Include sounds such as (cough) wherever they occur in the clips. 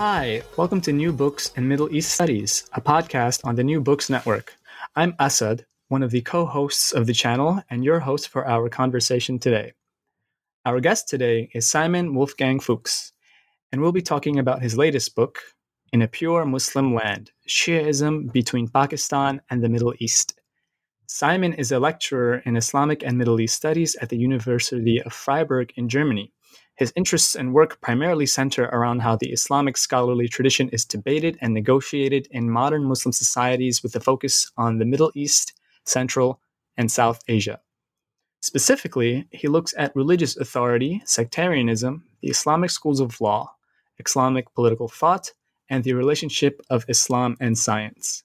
Hi, welcome to New Books in Middle East Studies, a podcast on the New Books Network. I'm Asad, one of the co hosts of the channel, and your host for our conversation today. Our guest today is Simon Wolfgang Fuchs, and we'll be talking about his latest book, In a Pure Muslim Land Shiaism Between Pakistan and the Middle East. Simon is a lecturer in Islamic and Middle East Studies at the University of Freiburg in Germany. His interests and work primarily center around how the Islamic scholarly tradition is debated and negotiated in modern Muslim societies with a focus on the Middle East, Central, and South Asia. Specifically, he looks at religious authority, sectarianism, the Islamic schools of law, Islamic political thought, and the relationship of Islam and science.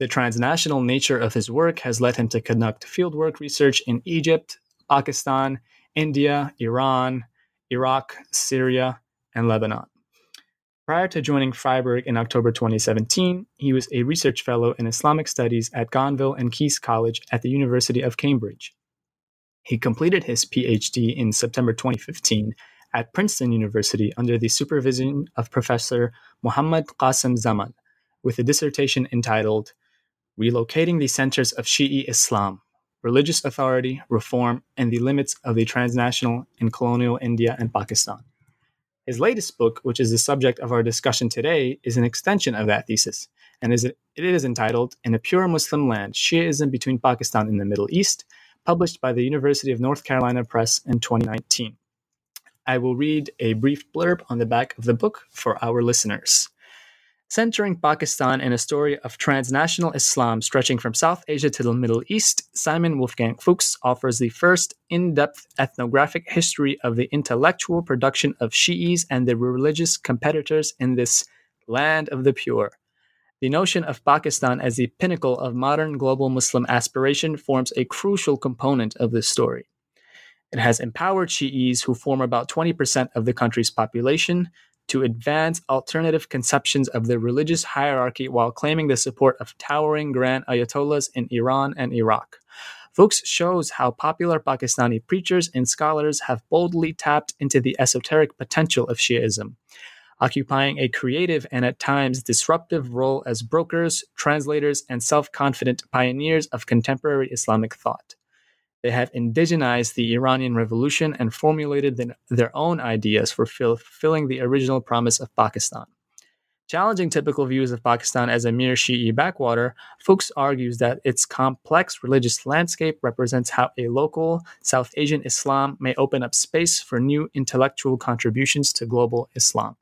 The transnational nature of his work has led him to conduct fieldwork research in Egypt, Pakistan, India, Iran, Iraq, Syria, and Lebanon. Prior to joining Freiburg in October 2017, he was a research fellow in Islamic studies at Gonville and Caius College at the University of Cambridge. He completed his PhD in September 2015 at Princeton University under the supervision of Professor Muhammad Qasim Zaman, with a dissertation entitled Relocating the Centers of Shi'i Islam Religious Authority, Reform, and the Limits of the Transnational in Colonial India and Pakistan. His latest book, which is the subject of our discussion today, is an extension of that thesis, and is, it is entitled In a Pure Muslim Land Shiaism Between Pakistan and the Middle East, published by the University of North Carolina Press in 2019. I will read a brief blurb on the back of the book for our listeners centering Pakistan in a story of transnational Islam stretching from South Asia to the Middle East, Simon Wolfgang Fuchs offers the first in depth ethnographic history of the intellectual production of Shi'is and their religious competitors in this land of the pure. The notion of Pakistan as the pinnacle of modern global Muslim aspiration forms a crucial component of this story. It has empowered Shi'is, who form about 20% of the country's population, to advance alternative conceptions of the religious hierarchy while claiming the support of towering grand ayatollahs in Iran and Iraq. Fuchs shows how popular Pakistani preachers and scholars have boldly tapped into the esoteric potential of Shiaism, occupying a creative and at times disruptive role as brokers, translators, and self confident pioneers of contemporary Islamic thought. They have indigenized the Iranian Revolution and formulated the, their own ideas for fulfilling the original promise of Pakistan. Challenging typical views of Pakistan as a mere Shi'i backwater, Fuchs argues that its complex religious landscape represents how a local South Asian Islam may open up space for new intellectual contributions to global Islam.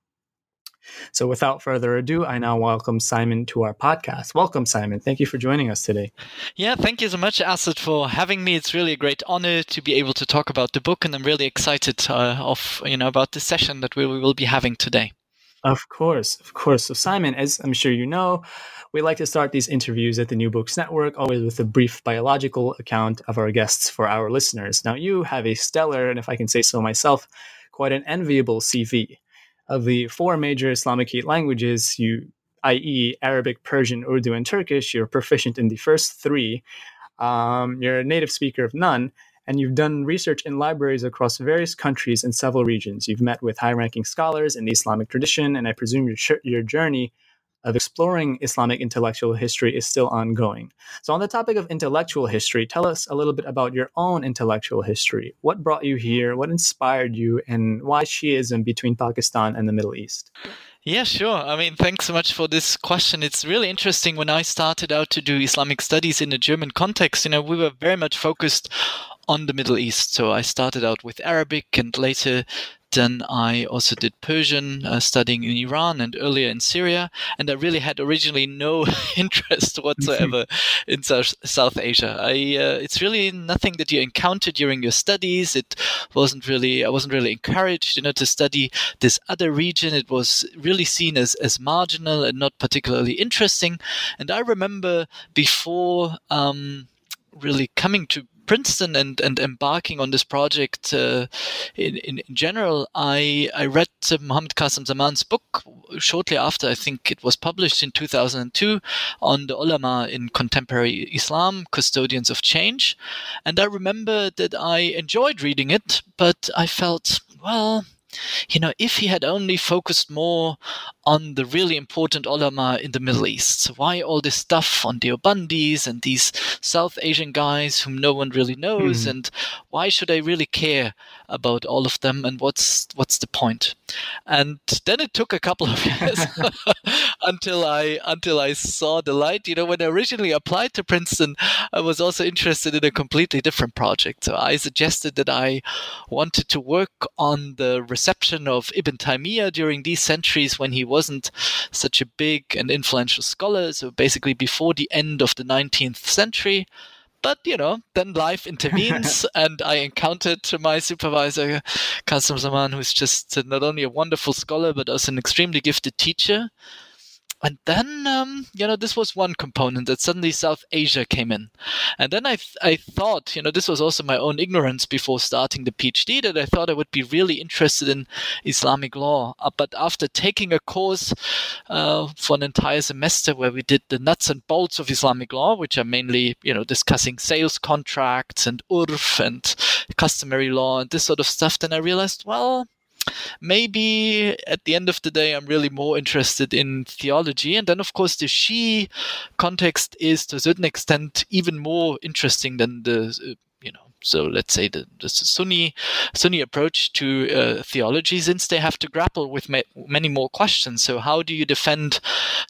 So, without further ado, I now welcome Simon to our podcast. Welcome, Simon. Thank you for joining us today. Yeah, thank you so much, Asad, for having me. It's really a great honor to be able to talk about the book, and I'm really excited uh, of you know about the session that we will be having today. Of course, of course. So, Simon, as I'm sure you know, we like to start these interviews at the New Books Network always with a brief biological account of our guests for our listeners. Now, you have a stellar, and if I can say so myself, quite an enviable CV of the four major Islamicate languages, you, i.e., Arabic, Persian, Urdu, and Turkish, you're proficient in the first three. Um, you're a native speaker of none, and you've done research in libraries across various countries and several regions. You've met with high-ranking scholars in the Islamic tradition, and I presume your your journey of exploring Islamic intellectual history is still ongoing. So, on the topic of intellectual history, tell us a little bit about your own intellectual history. What brought you here? What inspired you? And why Shiism between Pakistan and the Middle East? Yeah, sure. I mean, thanks so much for this question. It's really interesting. When I started out to do Islamic studies in a German context, you know, we were very much focused on the Middle East. So I started out with Arabic and later then I also did Persian, uh, studying in Iran and earlier in Syria. And I really had originally no (laughs) interest whatsoever in South, South Asia. I, uh, it's really nothing that you encounter during your studies. It wasn't really, I wasn't really encouraged, you know, to study this other region. It was really seen as, as marginal and not particularly interesting. And I remember before, um, really coming to Princeton and, and embarking on this project uh, in, in, in, general, I, I read uh, Muhammad Qasim Zaman's book shortly after I think it was published in 2002 on the ulama in contemporary Islam, custodians of change. And I remember that I enjoyed reading it, but I felt, well, you know, if he had only focused more on the really important ulama in the Middle East. So why all this stuff on Deobandis and these South Asian guys whom no one really knows, mm. and why should I really care about all of them? And what's what's the point? And then it took a couple of (laughs) years (laughs) until I until I saw the light. You know, when I originally applied to Princeton, I was also interested in a completely different project. So I suggested that I wanted to work on the reception of Ibn Taymiyyah during these centuries when he wasn't such a big and influential scholar. So basically, before the end of the 19th century. But you know, then life intervenes, (laughs) and I encountered my supervisor, Qasim Zaman, who's just not only a wonderful scholar but also an extremely gifted teacher and then um, you know this was one component that suddenly south asia came in. And then I, th- I thought you know this was also my own ignorance before starting the phd that i thought i would be really interested in islamic law. Uh, but after taking a course uh, for an entire semester where we did the nuts and bolts of islamic law which are mainly you know discussing sales contracts and urf and customary law and this sort of stuff then i realized well maybe at the end of the day, I'm really more interested in theology. And then, of course, the Shi context is to a certain extent even more interesting than the know so let's say the, the Sunni Sunni approach to uh, theology, since they have to grapple with ma- many more questions. So how do you defend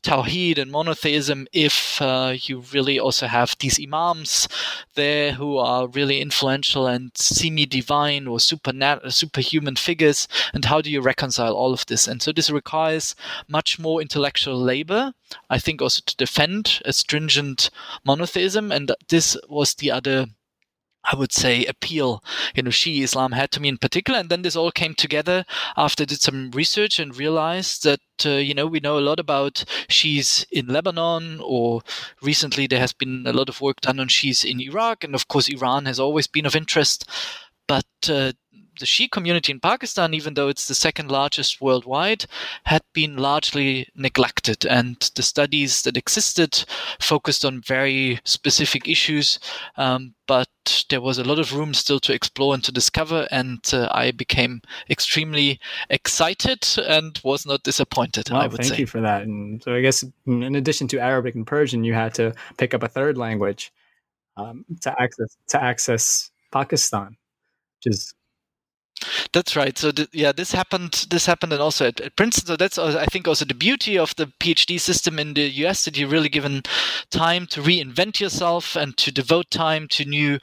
Tawheed and monotheism if uh, you really also have these imams there who are really influential and semi-divine or supernat- superhuman figures? And how do you reconcile all of this? And so this requires much more intellectual labor. I think also to defend a stringent monotheism, and this was the other I would say, appeal, you know, Shi Islam had to me in particular. And then this all came together after I did some research and realized that, uh, you know, we know a lot about Shis in Lebanon, or recently there has been a lot of work done on Shis in Iraq. And of course, Iran has always been of interest. But uh, the Shi community in Pakistan, even though it's the second largest worldwide, had been largely neglected. And the studies that existed focused on very specific issues. Um, but there was a lot of room still to explore and to discover. And uh, I became extremely excited and was not disappointed. Well, I would thank say. you for that. And so I guess in addition to Arabic and Persian, you had to pick up a third language um, to access to access Pakistan, which is that's right. So yeah, this happened. This happened, and also at, at, Princeton. So that's I think also the beauty of the PhD system in the US that you're really given time to reinvent yourself and to devote time to new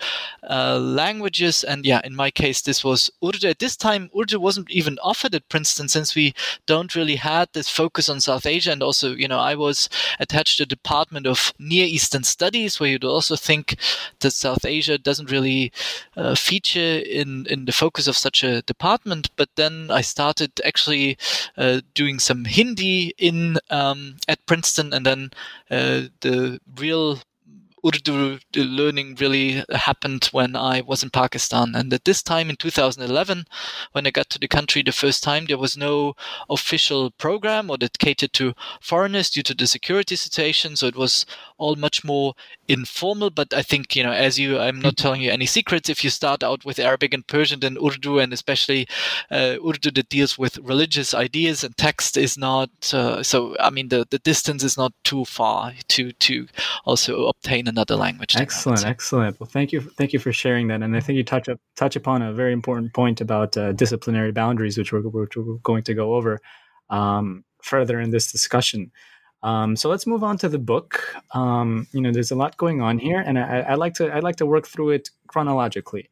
uh, languages. And yeah, in my case, this was Urdu. At this time, Urdu wasn't even offered at Princeton since we don't really had this focus on South Asia. And also, you know, I was attached to the Department of Near Eastern Studies, where you'd also think that South Asia doesn't really uh, feature in in the focus of such a department, but then I started actually uh, doing some Hindi in um, at Princeton, and then uh, the real Urdu learning really happened when I was in Pakistan. And at this time in 2011, when I got to the country the first time, there was no official program or that catered to foreigners due to the security situation. So it was all much more informal. But I think, you know, as you, I'm not telling you any secrets. If you start out with Arabic and Persian, then Urdu, and especially uh, Urdu that deals with religious ideas and text, is not. Uh, so, I mean, the, the distance is not too far to to also obtain another language. Excellent, excellent. Well, thank you, thank you for sharing that. And I think you touch up touch upon a very important point about uh, disciplinary boundaries, which we're, which we're, going to go over um, further in this discussion. Um, so let's move on to the book. Um, you know, there's a lot going on here, and I, I like to I like to work through it chronologically.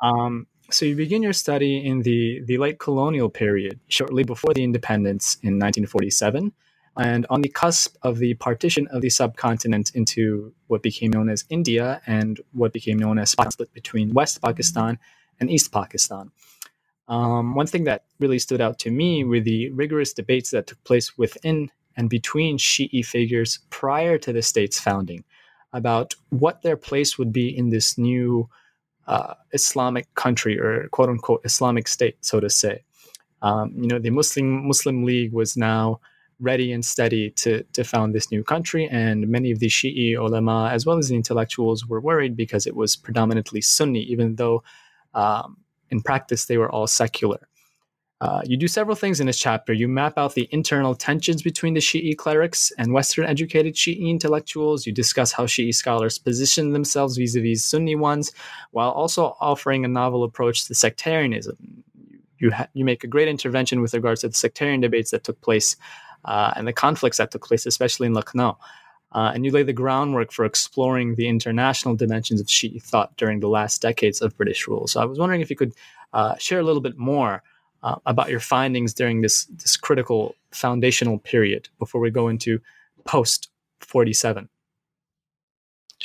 Um, so you begin your study in the the late colonial period, shortly before the independence in 1947 and on the cusp of the partition of the subcontinent into what became known as India and what became known as split between West Pakistan and East Pakistan. Um, one thing that really stood out to me were the rigorous debates that took place within and between Shi'i figures prior to the state's founding about what their place would be in this new uh, Islamic country or quote unquote Islamic state, so to say. Um, you know, the Muslim Muslim League was now ready and steady to, to found this new country. And many of the Shi'i ulama, as well as the intellectuals, were worried because it was predominantly Sunni, even though um, in practice they were all secular. Uh, you do several things in this chapter. You map out the internal tensions between the Shi'i clerics and Western educated Shi'i intellectuals. You discuss how Shi'i scholars position themselves vis a vis Sunni ones, while also offering a novel approach to sectarianism. You, ha- you make a great intervention with regards to the sectarian debates that took place uh, and the conflicts that took place, especially in Lucknow. Uh, and you lay the groundwork for exploring the international dimensions of Shi'i thought during the last decades of British rule. So I was wondering if you could uh, share a little bit more uh, about your findings during this this critical foundational period before we go into post 47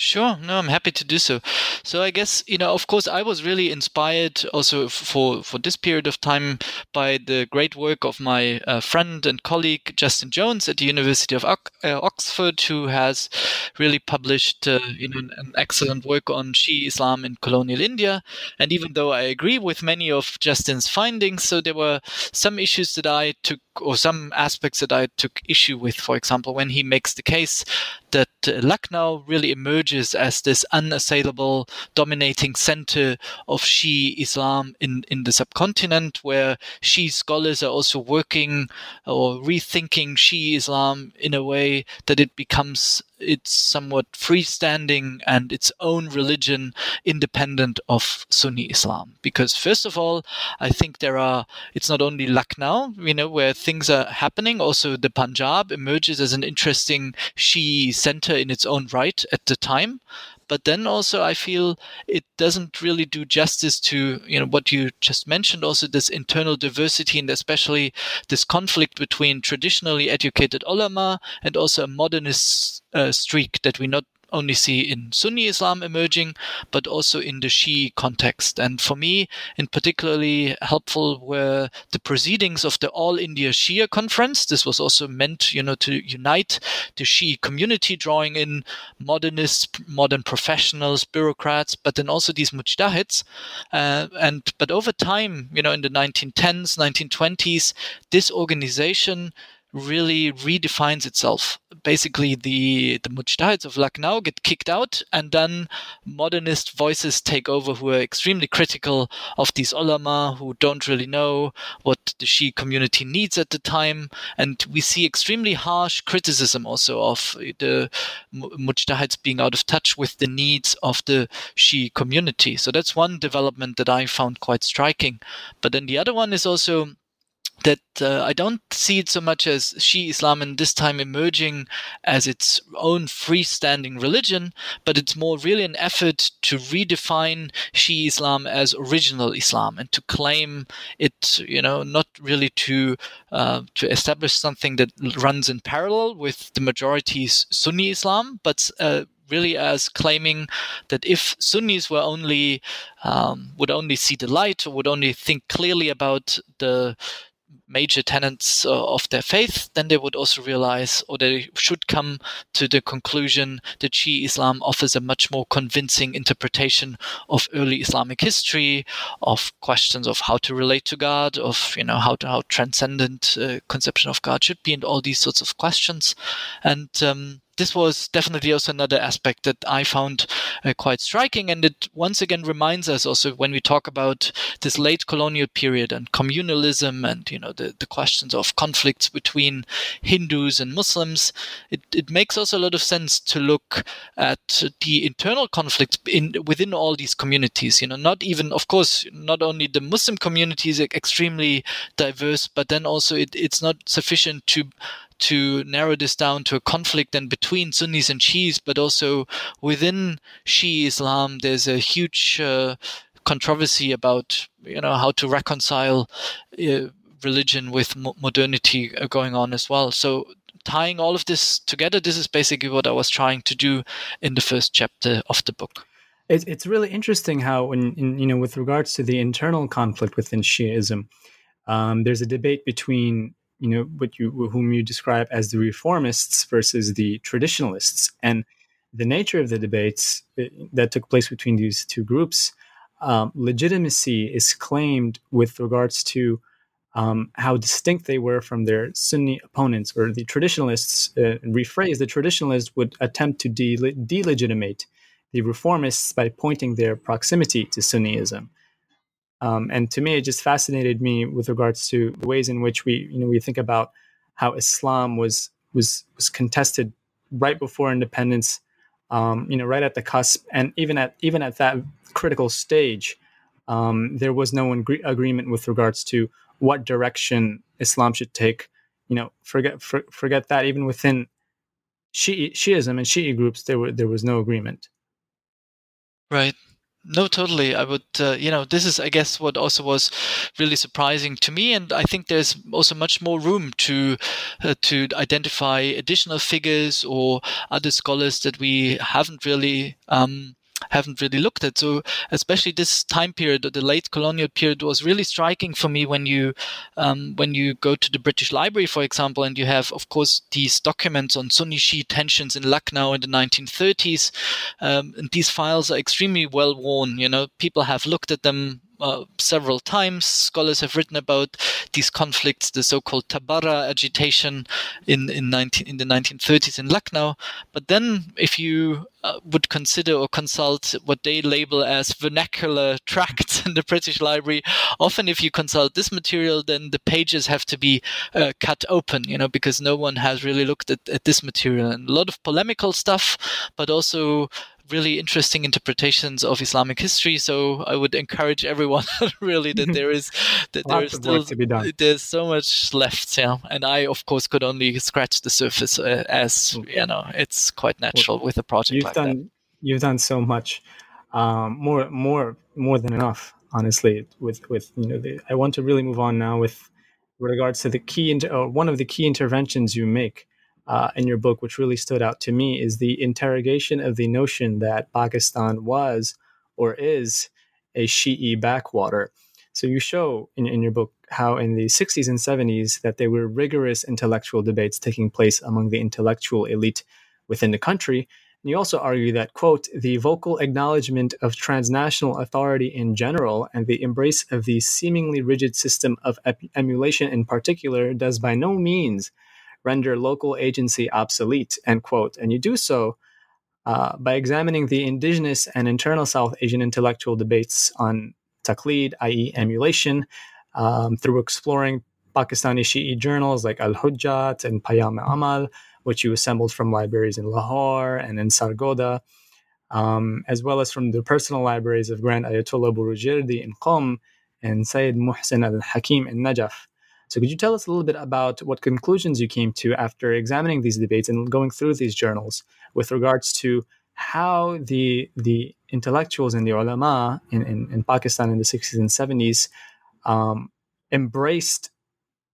Sure, no, I'm happy to do so. So I guess you know, of course, I was really inspired also for for this period of time by the great work of my uh, friend and colleague Justin Jones at the University of uh, Oxford, who has really published uh, you know an excellent work on Shi'i Islam in colonial India. And even though I agree with many of Justin's findings, so there were some issues that I took or some aspects that I took issue with. For example, when he makes the case that Lucknow really emerges as this unassailable dominating center of Shi'i Islam in, in the subcontinent, where Shi'i scholars are also working or rethinking Shi'i Islam in a way that it becomes it's somewhat freestanding and its own religion independent of Sunni Islam. Because first of all, I think there are, it's not only Lucknow, you know, where things are happening, also the Punjab emerges as an interesting Shi'i center in its own right at the time. But then also, I feel it doesn't really do justice to you know what you just mentioned. Also, this internal diversity and especially this conflict between traditionally educated ulama and also a modernist uh, streak that we not only see in Sunni Islam emerging, but also in the Shi'i context. And for me, in particularly helpful were the proceedings of the All India Shia Conference. This was also meant, you know, to unite the Shi'i community, drawing in modernists, modern professionals, bureaucrats, but then also these mujtahids. Uh, and but over time, you know, in the 1910s, 1920s, this organization really redefines itself. Basically, the the mujtahids of Lucknow get kicked out, and then modernist voices take over, who are extremely critical of these ulama, who don't really know what the Shi'i community needs at the time, and we see extremely harsh criticism also of the mujtahids being out of touch with the needs of the Shi'i community. So that's one development that I found quite striking. But then the other one is also that uh, I don't see it so much as Shi'i Islam and this time emerging as its own freestanding religion, but it's more really an effort to redefine Shi'i Islam as original Islam and to claim it, you know, not really to uh, to establish something that runs in parallel with the majority's Sunni Islam, but uh, really as claiming that if Sunnis were only um, would only see the light or would only think clearly about the major tenets uh, of their faith, then they would also realize, or they should come to the conclusion that Shi'i Islam offers a much more convincing interpretation of early Islamic history, of questions of how to relate to God, of you know how to, how transcendent uh, conception of God should be, and all these sorts of questions. And um, this was definitely also another aspect that I found uh, quite striking. And it once again reminds us also when we talk about this late colonial period and communalism and, you know, the, the questions of conflicts between Hindus and Muslims, it, it makes also a lot of sense to look at the internal conflicts in within all these communities. You know, not even, of course, not only the Muslim community is extremely diverse, but then also it, it's not sufficient to to narrow this down to a conflict then between Sunnis and Shiis, but also within Shi'i Islam, there's a huge uh, controversy about you know how to reconcile uh, religion with mo- modernity uh, going on as well. So tying all of this together, this is basically what I was trying to do in the first chapter of the book. It's it's really interesting how, in, you know, with regards to the internal conflict within Shiism, um, there's a debate between you know what you whom you describe as the reformists versus the traditionalists and the nature of the debates uh, that took place between these two groups um, legitimacy is claimed with regards to um, how distinct they were from their Sunni opponents, or the traditionalists. Uh, rephrase: the traditionalists would attempt to de- delegitimate the reformists by pointing their proximity to Sunniism. Um, and to me, it just fascinated me with regards to the ways in which we, you know, we think about how Islam was was was contested right before independence, um, you know, right at the cusp, and even at even at that critical stage, um, there was no agree- agreement with regards to what direction Islam should take. You know, forget for, forget that even within Shi- Shiism and Shi'i groups, there were there was no agreement. Right. No, totally. I would, uh, you know, this is, I guess, what also was really surprising to me, and I think there's also much more room to uh, to identify additional figures or other scholars that we haven't really um, haven't really looked at. So especially this time period, the late colonial period, was really striking for me when you um, when you go to the British Library, for example, and you have, of course, these documents on Sunni-Shi tensions in Lucknow in the 1930s. Um, and these files are extremely well worn. You know, people have looked at them uh, several times. Scholars have written about these conflicts, the so-called Tabara agitation in in, 19, in the 1930s in Lucknow. But then, if you uh, would consider or consult what they label as vernacular tracts (laughs) in the British Library, often if you consult this material, then the pages have to be uh, cut open, you know, because no one has really looked at, at this material and a lot of polemical stuff, but also really interesting interpretations of Islamic history. So I would encourage everyone (laughs) really that there is (laughs) that there is still there's so much left. Yeah, and I of course could only scratch the surface uh, as you know it's quite natural with a project you've like done, that. You've done so much, um, more more more than enough. Honestly, with with you know, the, I want to really move on now with regards to the key inter- or one of the key interventions you make uh, in your book, which really stood out to me, is the interrogation of the notion that Pakistan was or is a Shi'i backwater. So you show in, in your book how in the 60s and 70s that there were rigorous intellectual debates taking place among the intellectual elite within the country. And you also argue that, quote, the vocal acknowledgement of transnational authority in general and the embrace of the seemingly rigid system of emulation in particular does by no means render local agency obsolete, end quote. And you do so uh, by examining the indigenous and internal South Asian intellectual debates on taqlid, i.e., emulation, um, through exploring Pakistani Shi'i journals like Al Hujjat and Payam Amal, which you assembled from libraries in Lahore and in Sargodha, um, as well as from the personal libraries of Grand Ayatollah Borujerdi in Qom and Sayyid Muhsin al Hakim in Najaf. So, could you tell us a little bit about what conclusions you came to after examining these debates and going through these journals with regards to how the the intellectuals and the ulama in, in, in Pakistan in the 60s and 70s um, embraced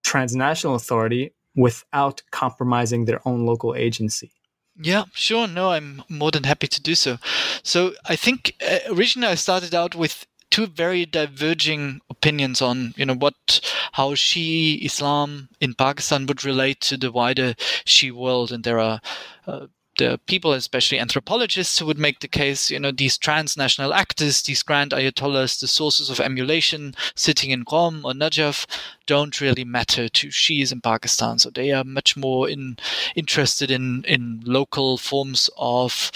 transnational authority without compromising their own local agency? Yeah, sure. No, I'm more than happy to do so. So I think uh, originally I started out with two very diverging opinions on you know what how Shi'i Islam in Pakistan would relate to the wider Shi'i world, and there are. Uh, the people, especially anthropologists, who would make the case, you know, these transnational actors, these grand ayatollahs, the sources of emulation sitting in Qom or Najaf, don't really matter to Shias in Pakistan. So they are much more in, interested in, in local forms of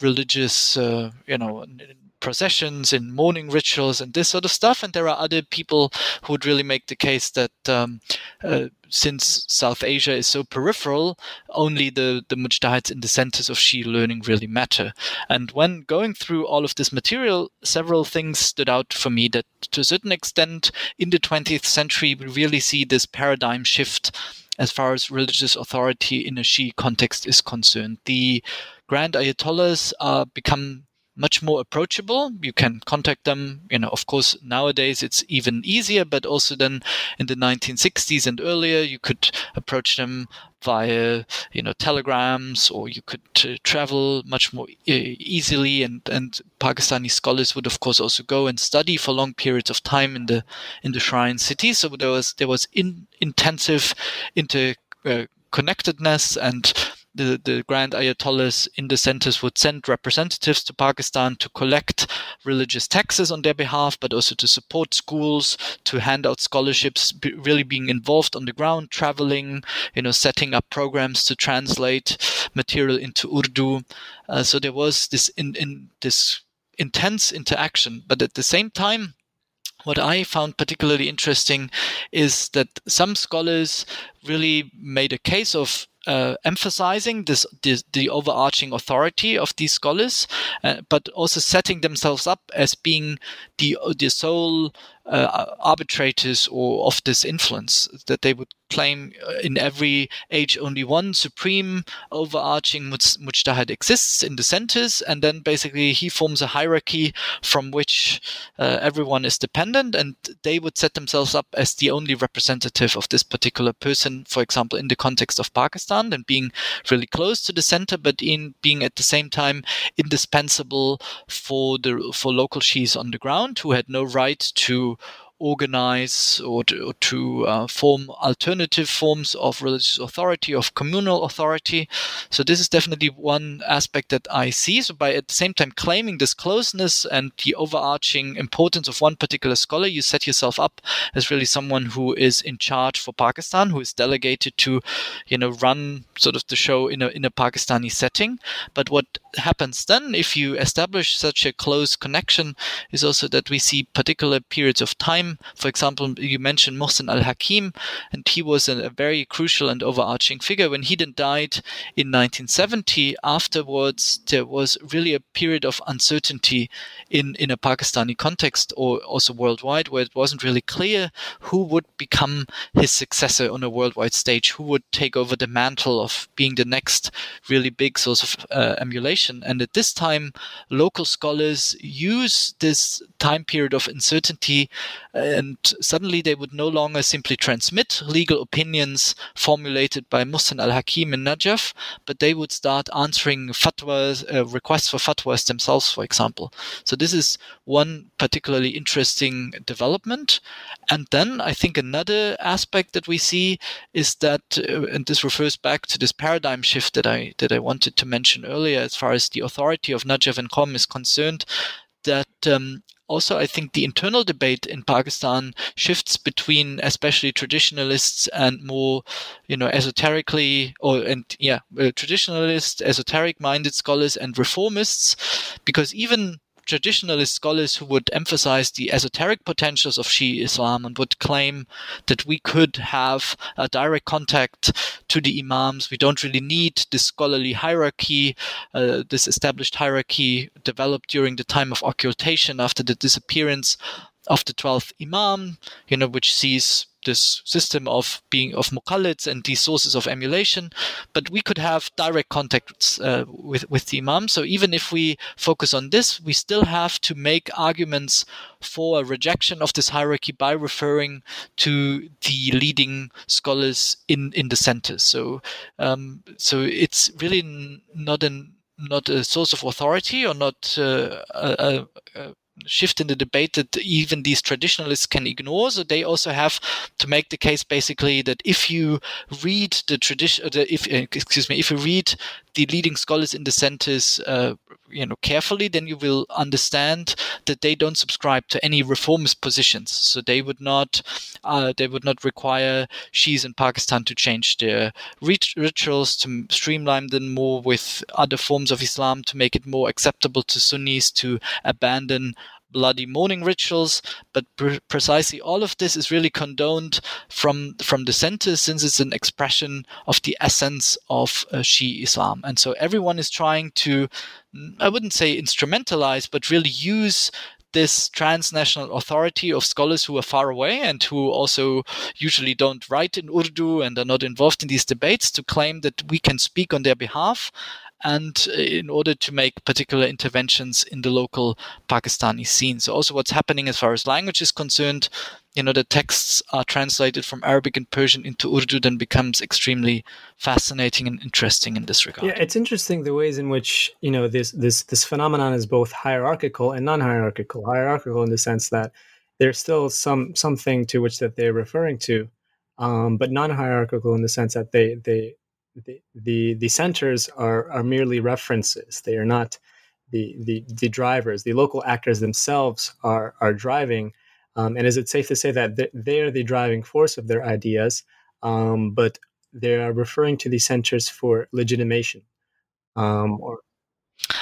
religious, uh, you know, processions and mourning rituals and this sort of stuff. And there are other people who would really make the case that um, uh, since South Asia is so peripheral, only the, the mujtahids in the centers of Shi learning really matter. And when going through all of this material, several things stood out for me that to a certain extent in the 20th century, we really see this paradigm shift as far as religious authority in a Shi context is concerned. The grand ayatollahs are become much more approachable. You can contact them. You know, of course, nowadays it's even easier, but also then in the 1960s and earlier, you could approach them via, you know, telegrams, or you could uh, travel much more e- easily. And and Pakistani scholars would, of course, also go and study for long periods of time in the in the shrine city. So there was there was in, intensive interconnectedness uh, and the, the grand ayatollahs in the centers would send representatives to Pakistan to collect religious taxes on their behalf, but also to support schools, to hand out scholarships, really being involved on the ground, traveling, you know, setting up programs to translate material into Urdu. Uh, so there was this in, in this intense interaction, but at the same time, what I found particularly interesting is that some scholars really made a case of uh, emphasizing this, this, the overarching authority of these scholars, uh, but also setting themselves up as being the the sole uh, arbitrators or of this influence that they would claim uh, in every age only one supreme overarching mujtahid exists in the centers and then basically he forms a hierarchy from which uh, everyone is dependent and they would set themselves up as the only representative of this particular person for example in the context of pakistan and being really close to the center but in being at the same time indispensable for the for local shias on the ground who had no right to organize or to, or to uh, form alternative forms of religious authority, of communal authority. So this is definitely one aspect that I see. So by at the same time claiming this closeness and the overarching importance of one particular scholar, you set yourself up as really someone who is in charge for Pakistan, who is delegated to, you know, run sort of the show in a in a Pakistani setting. But what happens then if you establish such a close connection is also that we see particular periods of time for example, you mentioned Mohsen Al Hakim, and he was a, a, very crucial and overarching figure. When he then died in 1970, afterwards, there was really a period of uncertainty in, in a Pakistani context or also worldwide, where it wasn't really clear who would become his successor on a worldwide stage, who would take over the mantle of being the next really big source of uh, emulation. And at this time, local scholars use this time period of uncertainty and suddenly they would no longer simply transmit legal opinions formulated by Mohsen al Hakim in Najaf, but they would start answering fatwas, uh, requests for fatwas themselves, for example. So this is one particularly interesting development. And then I think another aspect that we see is that, uh, and this refers back to this paradigm shift that I that I wanted to mention earlier, as far as the authority of Najaf and Qom is concerned, that um, also I think the internal debate in Pakistan shifts between especially traditionalists and more, you know, esoterically or and yeah, uh, traditionalist, esoteric minded scholars and reformists, because even traditionalist scholars who would emphasize the esoteric potentials of Shia Islam and would claim that we could have a direct contact to the Imams. We don't really need this scholarly hierarchy, uh, this established hierarchy developed during the time of occultation after the disappearance of the 12th Imam, you know, which sees this system of being of muqallids and these sources of emulation, but we could have direct contacts uh, with with the imam. So even if we focus on this, we still have to make arguments for a rejection of this hierarchy by referring to the leading scholars in in the centers. So um, so it's really not an not a source of authority or not uh, a, a, shift in the debate that even these traditionalists can ignore. So they also have to make the case basically that if you read the tradition, if excuse me, if you read the leading scholars in the centers, uh, you know, carefully, then you will understand that they don't subscribe to any reformist positions. So they would not, uh, they would not require Shias in Pakistan to change their rit- rituals, to streamline them more with other forms of Islam, to make it more acceptable to Sunnis, to abandon bloody mourning rituals, but pre- precisely all of this is really condoned from from the center since it's an expression of the essence of uh, Shia Islam. And so everyone is trying to, I wouldn't say instrumentalize, but really use this transnational authority of scholars who are far away and who also usually don't write in Urdu and are not involved in these debates to claim that we can speak on their behalf and uh, in order to make particular interventions in the local Pakistani scene. So also what's happening as far as language is concerned, you know, the texts are translated from Arabic and Persian into Urdu, then becomes extremely fascinating and interesting in this regard. Yeah, it's interesting the ways in which you know this this this phenomenon is both hierarchical and non-hierarchical. Hierarchical in the sense that there's still some something to which that they're referring to, um, but non-hierarchical in the sense that they they the the, centers are are merely references. They are not the the the drivers. The local actors themselves are are driving. Um, and is it safe to say that they are the driving force of their ideas, um, but they are referring to the centers for legitimation? Um, or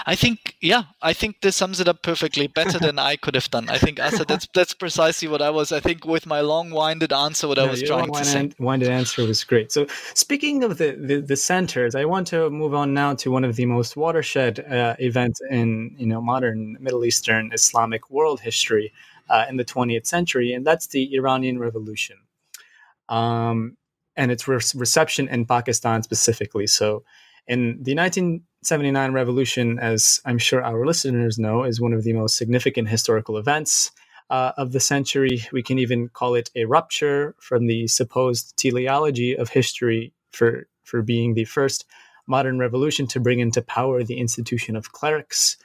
I think, yeah, I think this sums it up perfectly, better than I could have done. I think, Asa, that's (laughs) that's precisely what I was. I think with my long-winded answer, what no, I was trying to say. Winded answer was great. So, speaking of the, the, the centers, I want to move on now to one of the most watershed uh, events in you know modern Middle Eastern Islamic world history uh, in the 20th century, and that's the Iranian Revolution. Um, and its re- reception in Pakistan specifically. So, in the 1979 revolution, as I'm sure our listeners know, is one of the most significant historical events uh, of the century. We can even call it a rupture from the supposed teleology of history for, for being the first modern revolution to bring into power the institution of clerics.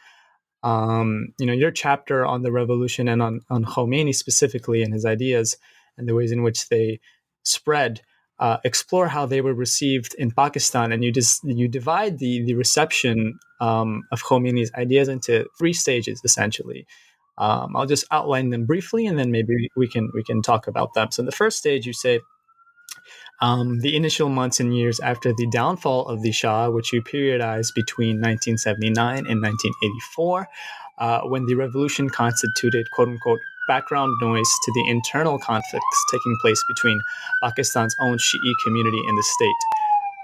Um, you know, your chapter on the revolution and on, on Khomeini specifically and his ideas and the ways in which they spread uh, explore how they were received in Pakistan, and you just you divide the the reception um, of Khomeini's ideas into three stages essentially. Um, I'll just outline them briefly, and then maybe we can we can talk about them. So, in the first stage, you say um, the initial months and years after the downfall of the Shah, which you periodize between 1979 and 1984, uh, when the revolution constituted "quote unquote" background noise to the internal conflicts taking place between Pakistan's own Shi'i community and the state.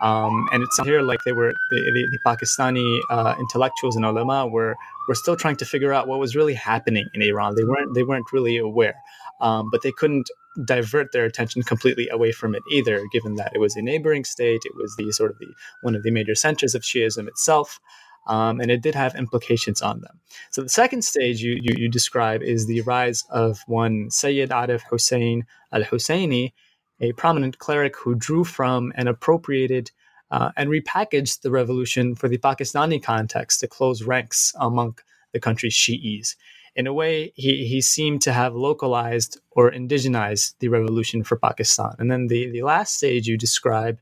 Um, and it's here like they were the, the, the Pakistani uh, intellectuals and ulama were were still trying to figure out what was really happening in Iran. They weren't they weren't really aware, um, but they couldn't divert their attention completely away from it either, given that it was a neighboring state. It was the sort of the one of the major centers of Shiism itself um, and it did have implications on them. So the second stage you, you, you describe is the rise of one Sayyid Arif Hussein al Husseini, a prominent cleric who drew from and appropriated uh, and repackaged the revolution for the Pakistani context to close ranks among the country's Shi'is. In a way, he, he seemed to have localized or indigenized the revolution for Pakistan. And then the, the last stage you describe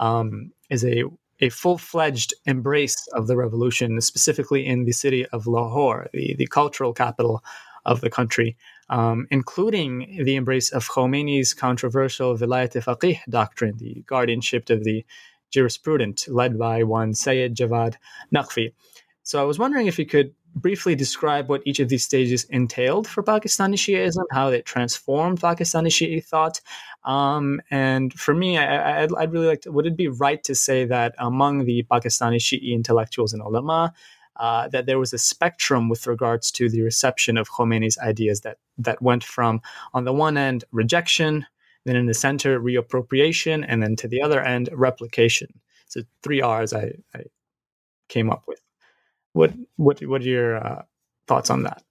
um, is a a full fledged embrace of the revolution, specifically in the city of Lahore, the, the cultural capital of the country, um, including the embrace of Khomeini's controversial Vilayat Faqih doctrine, the guardianship of the jurisprudent, led by one Sayyid Javad Naqvi. So I was wondering if you could briefly describe what each of these stages entailed for Pakistani Shiism, how they transformed Pakistani Shi'i thought. Um, and for me, I, would I'd really like to, would it be right to say that among the Pakistani Shi'i intellectuals and ulama, uh, that there was a spectrum with regards to the reception of Khomeini's ideas that, that went from, on the one end, rejection, then in the center, reappropriation, and then to the other end, replication. So three R's I, I came up with. What what what are your uh, thoughts on that?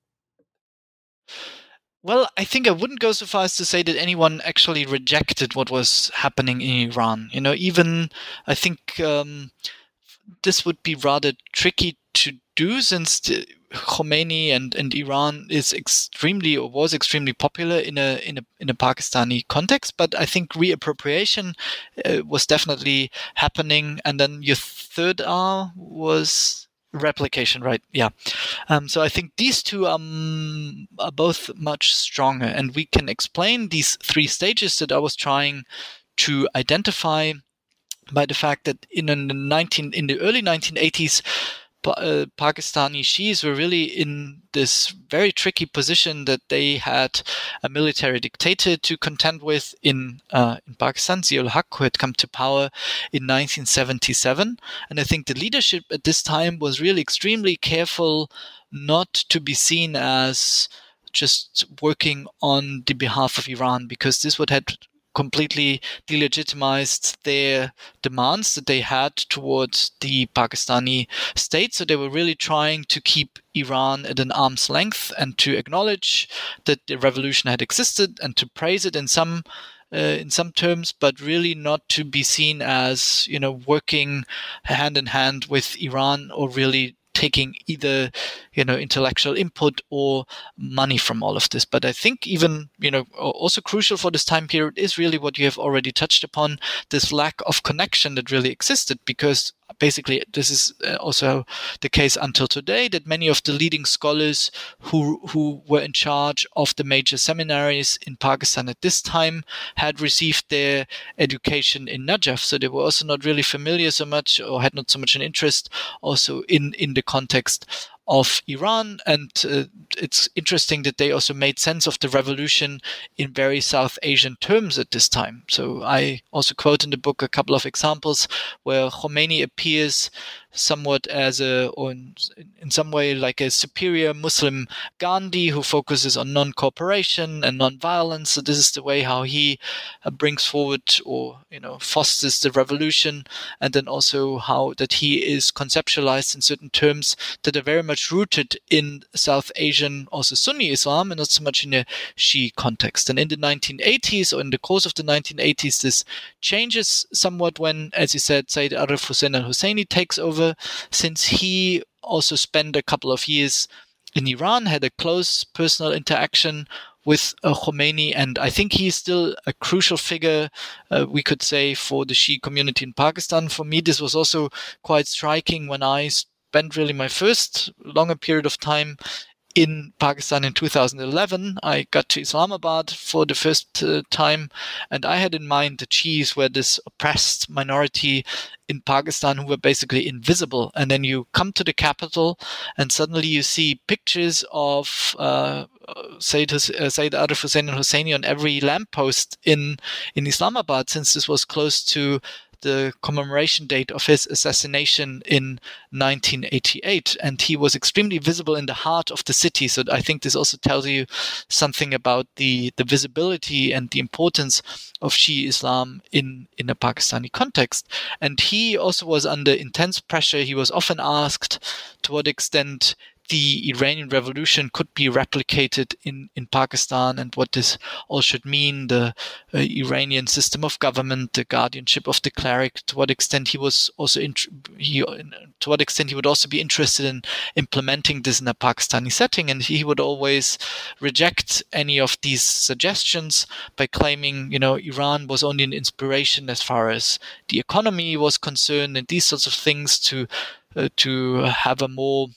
Well, I think I wouldn't go so far as to say that anyone actually rejected what was happening in Iran. You know, even I think um, this would be rather tricky to do since the, Khomeini and, and Iran is extremely or was extremely popular in a in a in a Pakistani context. But I think reappropriation uh, was definitely happening. And then your third R was replication, right? Yeah. Um, so I think these two um, are both much stronger, and we can explain these three stages that I was trying to identify by the fact that in the 19 in the early 1980s uh, Pakistani Shiis were really in this very tricky position that they had a military dictator to contend with in uh, in Pakistan, Ziaul Haq, who had come to power in 1977. And I think the leadership at this time was really extremely careful not to be seen as just working on the behalf of Iran because this would have completely delegitimized their demands that they had towards the Pakistani state. So they were really trying to keep Iran at an arm's length and to acknowledge that the revolution had existed and to praise it in some uh, in some terms, but really not to be seen as you know working hand in hand with Iran or really taking either you know, intellectual input or money from all of this. But I think even, you know, also crucial for this time period is really what you have already touched upon, this lack of connection that really existed because basically this is uh, also the case until today that many of the leading scholars who who were in charge of the major seminaries in Pakistan at this time had received their education in Najaf so they were also not really familiar so much or had not so much an interest also in in the context of Iran. And uh, it's interesting that they also made sense of the revolution in very South Asian terms at this time. So I also quote in the book a couple of examples where Khomeini appears somewhat as a, or in, in some way like a superior Muslim Gandhi who focuses on non-cooperation and non-violence. So this is the way how he uh, brings forward or you know fosters the revolution, and then also how that he is conceptualized in certain terms that are very much rooted in South Asian, also Sunni Islam, and not so much in a Shi'i context. And in the 1980s or in the course of the 1980s, this changes somewhat when, as you said, Sayyid Arif Hussein al Husseini takes over since he also spent a couple of years in Iran, had a close personal interaction with uh, Khomeini, and I think he's still a crucial figure, uh, we could say, for the Shi'i community in Pakistan. For me, this was also quite striking when I spent really my first longer period of time in Pakistan in 2011. I got to Islamabad for the first uh, time, and I had in mind the Shi'is were this oppressed minority in Pakistan who were basically invisible. And then you come to the capital, and suddenly you see pictures of uh, Sayyid, uh, Sayyid Arif Hussein al Husseini on every lamppost in in Islamabad, since this was close to the commemoration date of his assassination in 1988. And he was extremely visible in the heart of the city. So I think this also tells you something about the, the visibility and the importance of Shi'i Islam in, in a Pakistani context. And he also was under intense pressure. He was often asked to what extent the Iranian revolution could be replicated in, in Pakistan and what this all should mean, the uh, Iranian system of government, the guardianship of the cleric, to what extent he was also, he, to what extent he would also be interested in implementing this in a Pakistani setting. And he would always reject any of these suggestions by claiming, you know, Iran was only an inspiration as far as the economy was concerned and these sorts of things to, uh, to have a more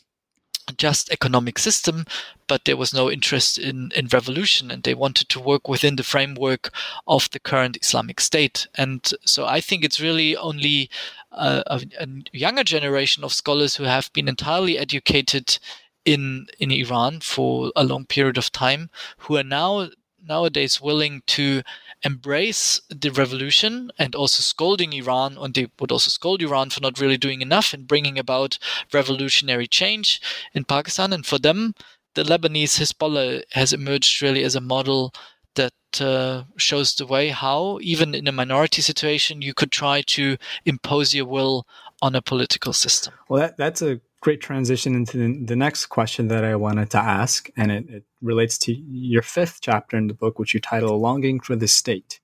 just economic system, but there was no interest in, in revolution and they wanted to work within the framework of the current Islamic State. And so I think it's really only uh, a, a, a younger generation of scholars who have been entirely educated in in Iran for a long period of time who are now nowadays willing to embrace the revolution and also scolding Iran, and they would also scold Iran for not really doing enough in bringing about revolutionary change in Pakistan. And for them, the Lebanese Hezbollah has emerged really as a model that uh, shows the way how, even in a minority situation, you could try to impose your will on a political system. Well, that, that's a great transition into the, the, next question that I wanted to ask, and it, it, relates to your fifth chapter in the book, which you title "Longing for the State."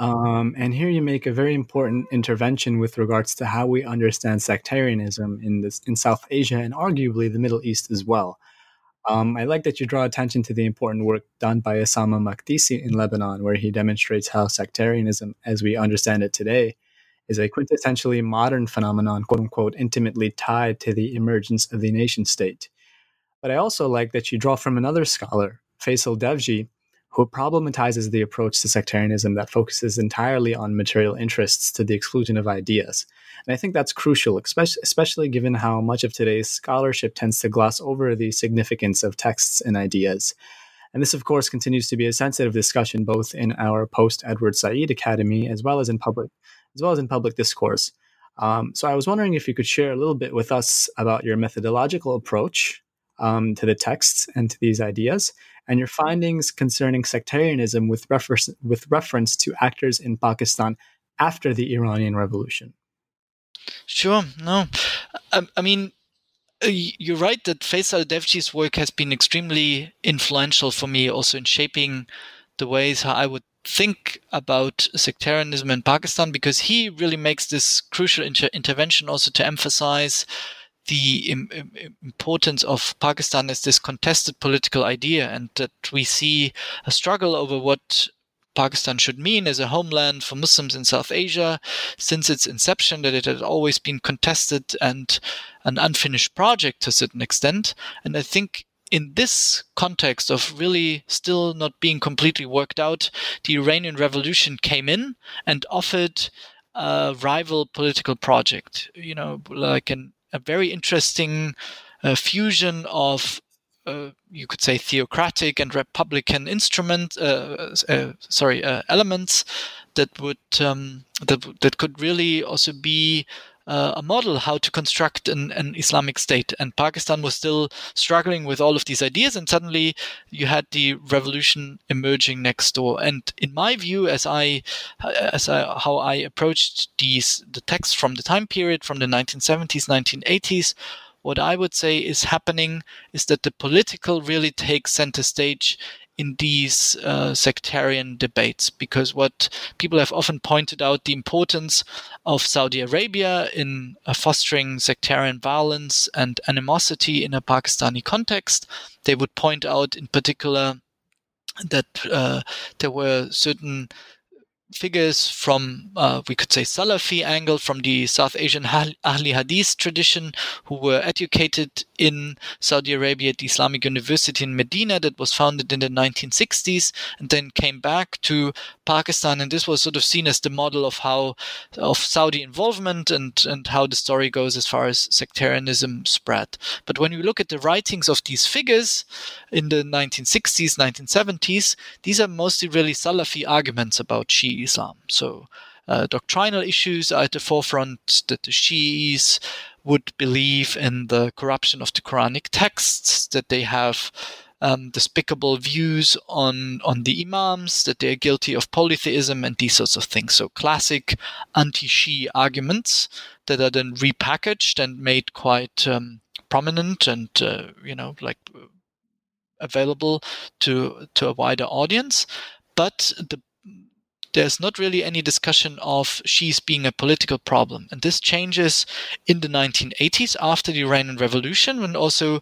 Um, and here you make a very important intervention with regards to how we understand sectarianism in this in South Asia and arguably the Middle East as well. Um, I like that you draw attention to the important work done by Ussama Makdisi in Lebanon, where he demonstrates how sectarianism, as we understand it today, is a quintessentially modern phenomenon, quote unquote, intimately tied to the emergence of the nation state. But I also like that you draw from another scholar, Faisal Devji, who problematizes the approach to sectarianism that focuses entirely on material interests to the exclusion of ideas. And I think that's crucial, especially given how much of today's scholarship tends to gloss over the significance of texts and ideas. And this, of course, continues to be a sensitive discussion both in our post Edward Said Academy as well as in public as well as in public discourse. Um, so I was wondering if you could share a little bit with us about your methodological approach um, to the texts and to these ideas, and your findings concerning sectarianism with reference with reference to actors in Pakistan after the Iranian Revolution. Sure. No, I, I mean. Uh, you're right that Faisal Devji's work has been extremely influential for me also in shaping the ways how I would think about sectarianism in Pakistan because he really makes this crucial inter- intervention also to emphasize the Im- importance of Pakistan as this contested political idea, and that we see a struggle over what Pakistan should mean as a homeland for Muslims in South Asia since its inception, that it had always been contested and an unfinished project to a certain extent. And I think in this context of really still not being completely worked out, the Iranian Revolution came in and offered a rival political project, you know, like an, a very interesting uh, fusion of uh, you could say theocratic and republican instrument uh, uh, sorry uh, elements that would um, that that could really also be uh, a model how to construct an, an, Islamic state. And Pakistan was still struggling with all of these ideas, and suddenly you had the revolution emerging next door. And in my view, as I as I, how I approached these the texts from the time period from the 1970s, 1980s what I would say is happening is that the political really takes center stage in these uh, sectarian debates because what people have often pointed out the importance of Saudi Arabia in uh, fostering sectarian violence and animosity in a Pakistani context. They would point out in particular that uh, there were certain figures from, uh, we could say, Salafi angle from the South Asian Ahli Hadith tradition who were educated in Saudi Arabia at the Islamic University in Medina that was founded in the 1960s and then came back to Pakistan. And this was sort of seen as the model of how, of Saudi involvement and, and how the story goes as far as sectarianism spread. But when you look at the writings of these figures in the 1960s, 1970s, these are mostly really Salafi arguments about Shia Islam. So uh, doctrinal issues are at the forefront that the Shiis would believe in the corruption of the Quranic texts, that they have um, despicable views on on the imams, that they are guilty of polytheism and these sorts of things. So classic anti-Shi arguments that are then repackaged and made quite um, prominent and uh, you know like available to to a wider audience. But the there's not really any discussion of Shias being a political problem. And this changes in the 1980s after the Iranian Revolution, when also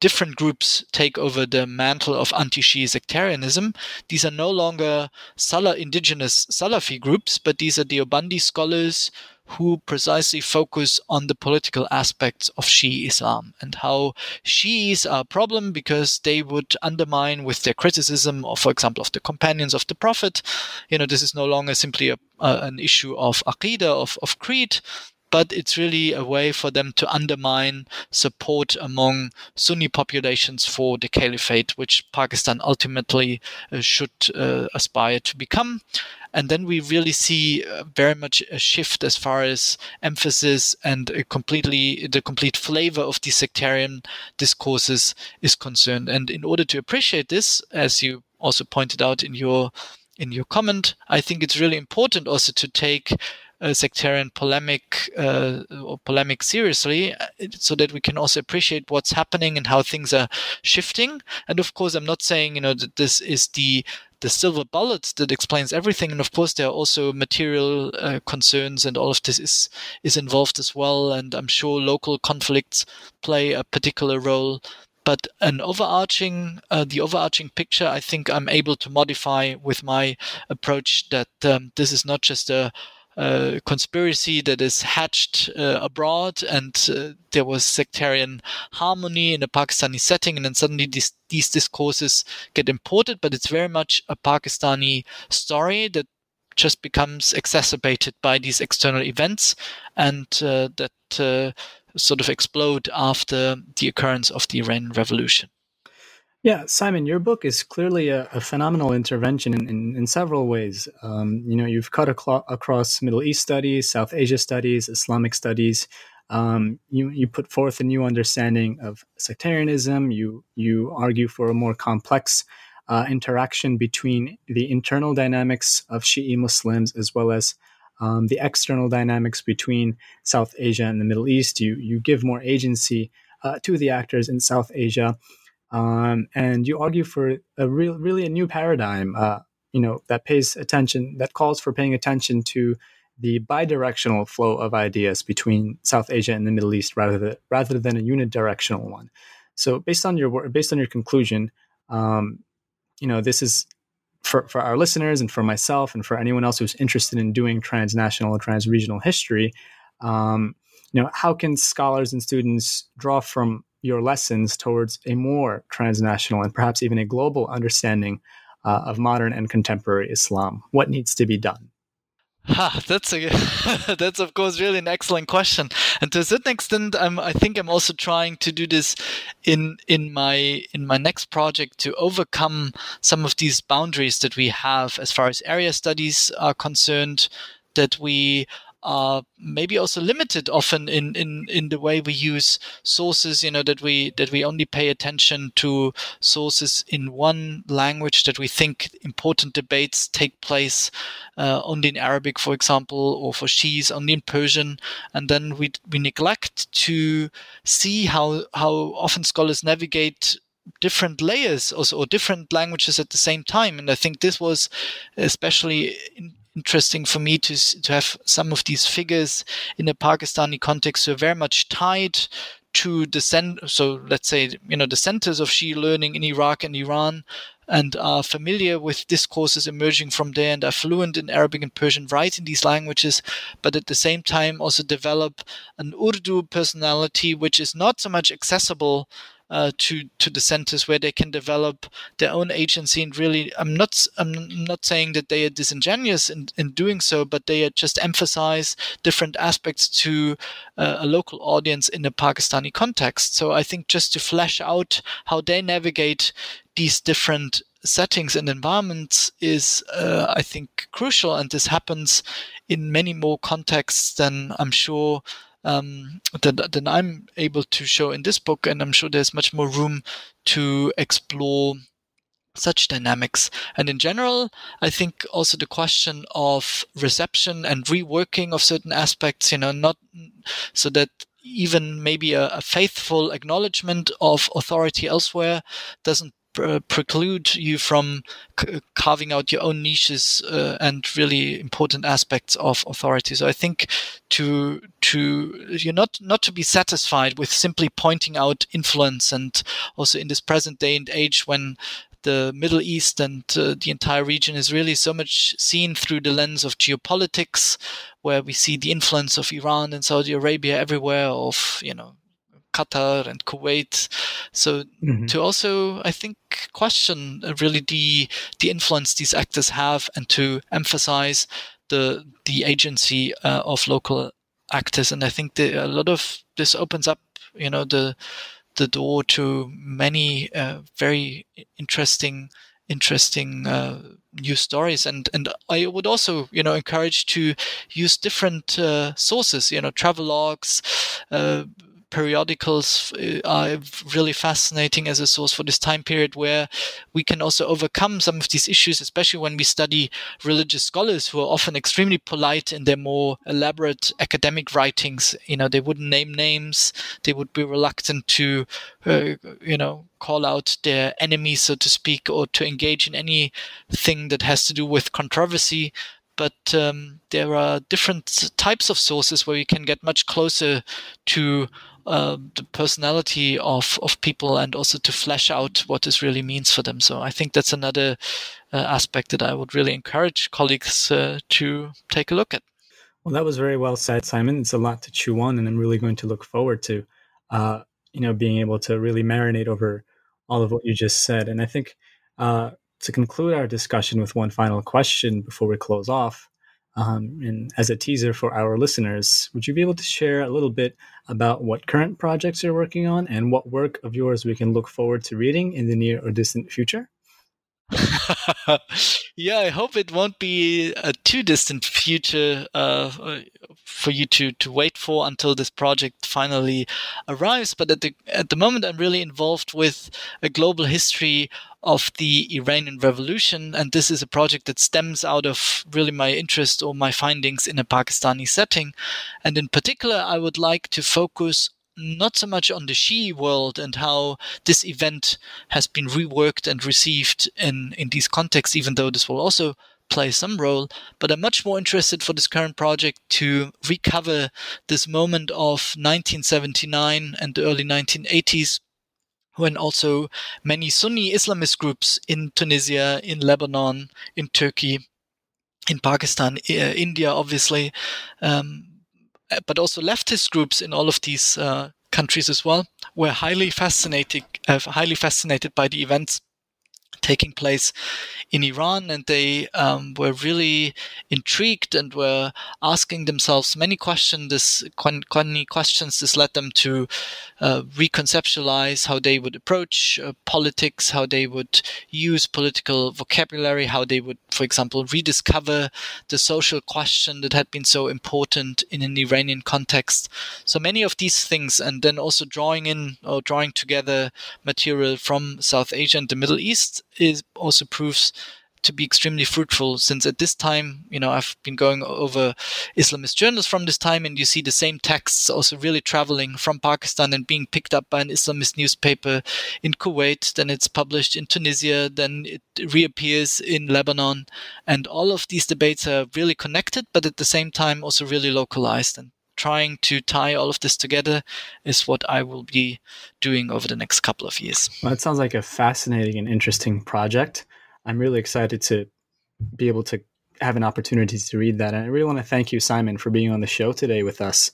different groups take over the mantle of anti-Shia sectarianism. These are no longer Salah indigenous Salafi groups, but these are Deobandi scholars who precisely focus on the political aspects of Shia Islam and how Shiis are a problem because they would undermine with their criticism of, for example, of the companions of the Prophet. You know, this is no longer simply a, an issue of aqidah, of, of creed, but it's really a way for them to undermine support among Sunni populations for the caliphate, which Pakistan ultimately uh, should uh, aspire to become. And then we really see uh, very much a shift as far as emphasis and completely the complete flavor of the sectarian discourses is concerned. And in order to appreciate this, as you also pointed out in your in your comment, I think it's really important also to take sectarian polemic uh, or polemic seriously, uh, so that we can also appreciate what's happening and how things are shifting. And of course, I'm not saying you know that this is the the silver bullet that explains everything. And of course, there are also material uh, concerns, and all of this is is involved as well. And I'm sure local conflicts play a particular role. But an overarching, uh, the overarching picture, I think I'm able to modify with my approach that um, this is not just a uh, conspiracy that is hatched uh, abroad, and uh, there was sectarian harmony in a Pakistani setting, and then suddenly these, these discourses get imported. But it's very much a Pakistani story that just becomes exacerbated by these external events, and uh, that uh, sort of explode after the occurrence of the Iranian Revolution. Yeah, Simon, your book is clearly a, a phenomenal intervention in, in, in several ways. Um, you know, you've cut aclo- across Middle East studies, South Asia studies, Islamic studies. Um, you, you put forth a new understanding of sectarianism. You, you argue for a more complex uh, interaction between the internal dynamics of Shi'i Muslims as well as um, the external dynamics between South Asia and the Middle East. You, you give more agency uh, to the actors in South Asia. Um, and you argue for a real, really a new paradigm, uh, you know, that pays attention, that calls for paying attention to the bidirectional flow of ideas between South Asia and the Middle East rather than, rather than a unidirectional one. So, based on your based on your conclusion, um, you know this is for, for our listeners and for myself and for anyone else who's interested in doing transnational or transregional history. Um, you know, how can scholars and students draw from your lessons towards a more transnational and perhaps even a global understanding uh, of modern and contemporary Islam? What needs to be done? Ha, that's a (laughs) that's of course really an excellent question, and to a certain extent, I'm, I think I'm also trying to do this in in my in my next project to overcome some of these boundaries that we have as far as area studies are concerned. That we are maybe also limited often in, in, in the way we use sources, you know, that we that we only pay attention to sources in one language that we think important debates take place uh, only in Arabic, for example, or for Shi'is only in Persian, and then we we neglect to see how how often scholars navigate different layers also, or different languages at the same time. And I think this was especially in, interesting for me to to have some of these figures. In a Pakistani context who are very much tied to the cent- so let's say you know the centers of Shia learning in Iraq and Iran and are familiar with discourses emerging from there and are fluent in Arabic and Persian, write in these languages, but at the same time also develop an Urdu personality which is not so much accessible uh, to to the centers where they can develop their own agency and really I'm not I'm not saying that they are disingenuous in, in doing so but they just emphasize different aspects to uh, a local audience in a Pakistani context. So I think just to flesh out how they navigate these different settings and environments is uh, I think crucial and this happens in many more contexts than I'm sure um, than, than I'm able to show in this book. And I'm sure there's much more room to explore such dynamics. And in general, I think also the question of reception and reworking of certain aspects, you know, not so that even maybe a, a faithful acknowledgement of authority elsewhere doesn't preclude you from c- carving out your own niches uh, and really important aspects of authority. So I think to to you're not not to be satisfied with simply pointing out influence, and also in this present day and age when the Middle East and uh, the entire region is really so much seen through the lens of geopolitics, where we see the influence of Iran and Saudi Arabia everywhere, of you know Qatar and Kuwait. So mm-hmm. to also, I think, question really the the influence these actors have, and to emphasize the the agency uh, of local actors. And I think the, a lot of this opens up, you know, the the door to many uh, very interesting interesting uh, news stories and and I would also you know encourage to use different uh, sources you know travel logs uh, periodicals uh, are really fascinating as a source for this time period where we can also overcome some of these issues, especially when we study religious scholars who are often extremely polite in their more elaborate academic writings. You know, they wouldn't name names. They would be reluctant to, uh, you know, call out their enemies, so to speak, or to engage in anything that has to do with controversy but um, there are different types of sources where you can get much closer to uh, the personality of, of people and also to flesh out what this really means for them. So I think that's another uh, aspect that I would really encourage colleagues uh, to take a look at. Well, that was very well said, Simon. It's a lot to chew on, and I'm really going to look forward to, uh, you know, being able to really marinate over all of what you just said. And I think uh, to conclude our discussion with one final question before we close off, um, and as a teaser for our listeners, would you be able to share a little bit about what current projects you're working on and what work of yours we can look forward to reading in the near or distant future? (laughs) yeah, I hope it won't be a too distant future uh, for you to, to wait for until this project finally arrives. But at the at the moment, I'm really involved with a global history of the Iranian Revolution, and this is a project that stems out of really my interest or my findings in a Pakistani setting. And in particular, I would like to focus not so much on the Shi'i world and how this event has been reworked and received in, in these contexts, even though this will also play some role, but I'm much more interested for this current project to recover this moment of 1979 and the early 1980s when also many Sunni Islamist groups in Tunisia, in Lebanon, in Turkey, in Pakistan, uh, India, obviously, um, but also leftist groups in all of these uh, countries as well were highly fascinated, uh, highly fascinated by the events taking place in Iran, and they um, were really intrigued and were asking themselves many questions. This many questions. This led them to uh, reconceptualize how they would approach uh, politics, how they would use political vocabulary, how they would, for example, rediscover the social question that had been so important in an Iranian context. So many of these things, and then also drawing in or drawing together material from South Asia and the Middle East is also proves to be extremely fruitful since at this time, you know, I've been going over Islamist journals from this time and you see the same texts also really traveling from Pakistan and being picked up by an Islamist newspaper in Kuwait, then it's published in Tunisia, then it reappears in Lebanon. And all of these debates are really connected, but at the same time also really localized. And trying to tie all of this together is what I will be doing over the next couple of years. Well, that sounds like a fascinating and interesting project. I'm really excited to be able to have an opportunity to read that. And I really want to thank you, Simon, for being on the show today with us.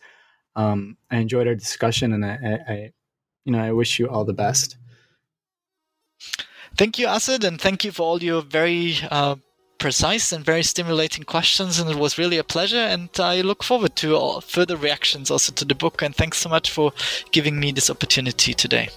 Um, I enjoyed our discussion, and I, I, you know, I wish you all the best. Thank you, Asad, and thank you for all your very uh, precise and very stimulating questions. And it was really a pleasure. And I look forward to further reactions also to the book. And thanks so much for giving me this opportunity today.